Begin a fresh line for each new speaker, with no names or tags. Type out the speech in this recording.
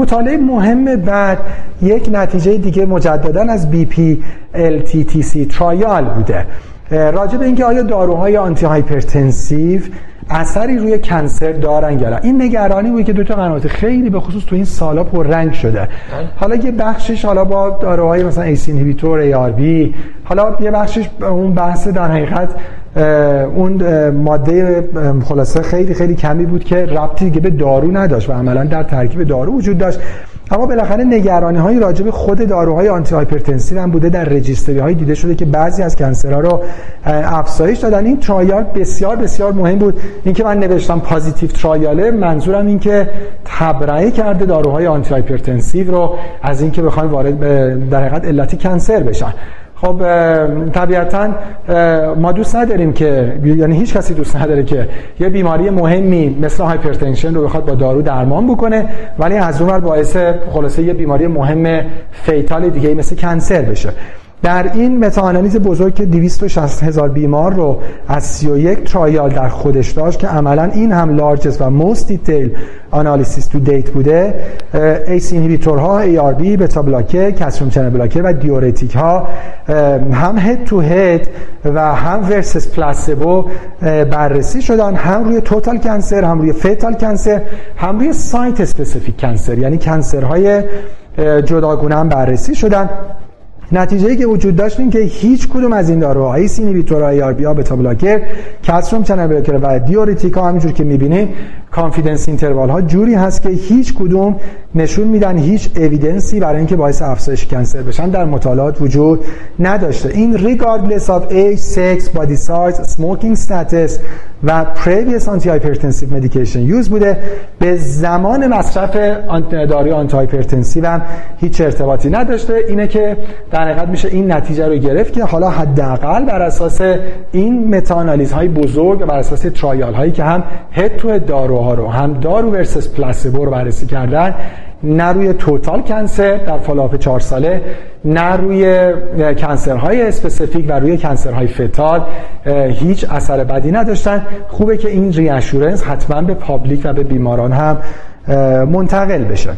مطالعه مهم بعد یک نتیجه دیگه مجددا از BPLTTC trial بوده. راجع به اینکه آیا داروهای antihypertensive اثری روی cancer دارن یا این نگرانی بود که تو سنوات قبلی به خصوص تو این سالا پر رنگ شده حالا یه بخشش حالا با داروهای مثلا ACE inhibitor ARB حالا یه بخشش اون بحث در حقیقت اون ماده خلاصه خیلی خیلی کمی بود که ربطی دیگه به دارو نداشت و عملا در ترکیب دارو وجود داشت. اما بالاخره نگرانی های راجع به خود داروهای antihypertensive هم بوده در registry های دیده شده که بعضی از cancer ها رو افزایش دادن. این trial بسیار بسیار مهم بود. اینکه من نوشتم positive trial ه منظورم این که تبرئه کرده داروهای antihypertensive رو از اینکه بخوایم وارد در حقیقت علت cancer بشن. خب طبیعتا ما دوست نداریم که یعنی هیچ کسی دوست نداره که یه بیماری مهمی مثل hypertension رو بخواد با دارو درمان بکنه ولی از اون باعث خلاصه یه بیماری مهم fatal دیگه مثل cancer بشه. در این متاانالیز بزرگ که 260 هزار بیمار رو از 31 trial در خودش داشت که عملا این هم largest و most detailed analysis to date بوده ACE inhibitor ها ARB beta blocker calcium channel blocker و diuretic ها هم head to head و هم versus placebo بررسی شدن هم روی total cancer هم روی fatal cancer هم روی site specific cancer یعنی cancer های جداگونه هم بررسی شدن. نتیجه که وجود داشت این که هیچ کدوم از این داروها ACE inhibitor ARB ها beta blocker calcium channel blocker و diuretic ا همینجور که می‌بینید confidence interval ها جوری هست که هیچ کدوم نشون میدن هیچ evidence ی برای اینکه باعث افزایش cancer بشن در مطالعات وجود نداشته. این regardless of age, sex, body size, smoking status و previous anti-hypertensive medication use بوده. به زمان مصرف داروی antihypertensive هم هیچ ارتباطی نداشته. اینه که حقیقت میشه این نتیجه رو گرفت که حالا حداقل بر اساس این متاانالیز های بزرگ بر اساس trial هایی که هم head to داروها رو هم دارو versus placebo رو بررسی کردن نه روی total cancer در follow-up چهار ساله نه روی cancer های specific و روی cancer های fatal هیچ اثر بدی نداشتن. خوبه که این reassurance حتما به public و به بیماران هم منتقل بشه.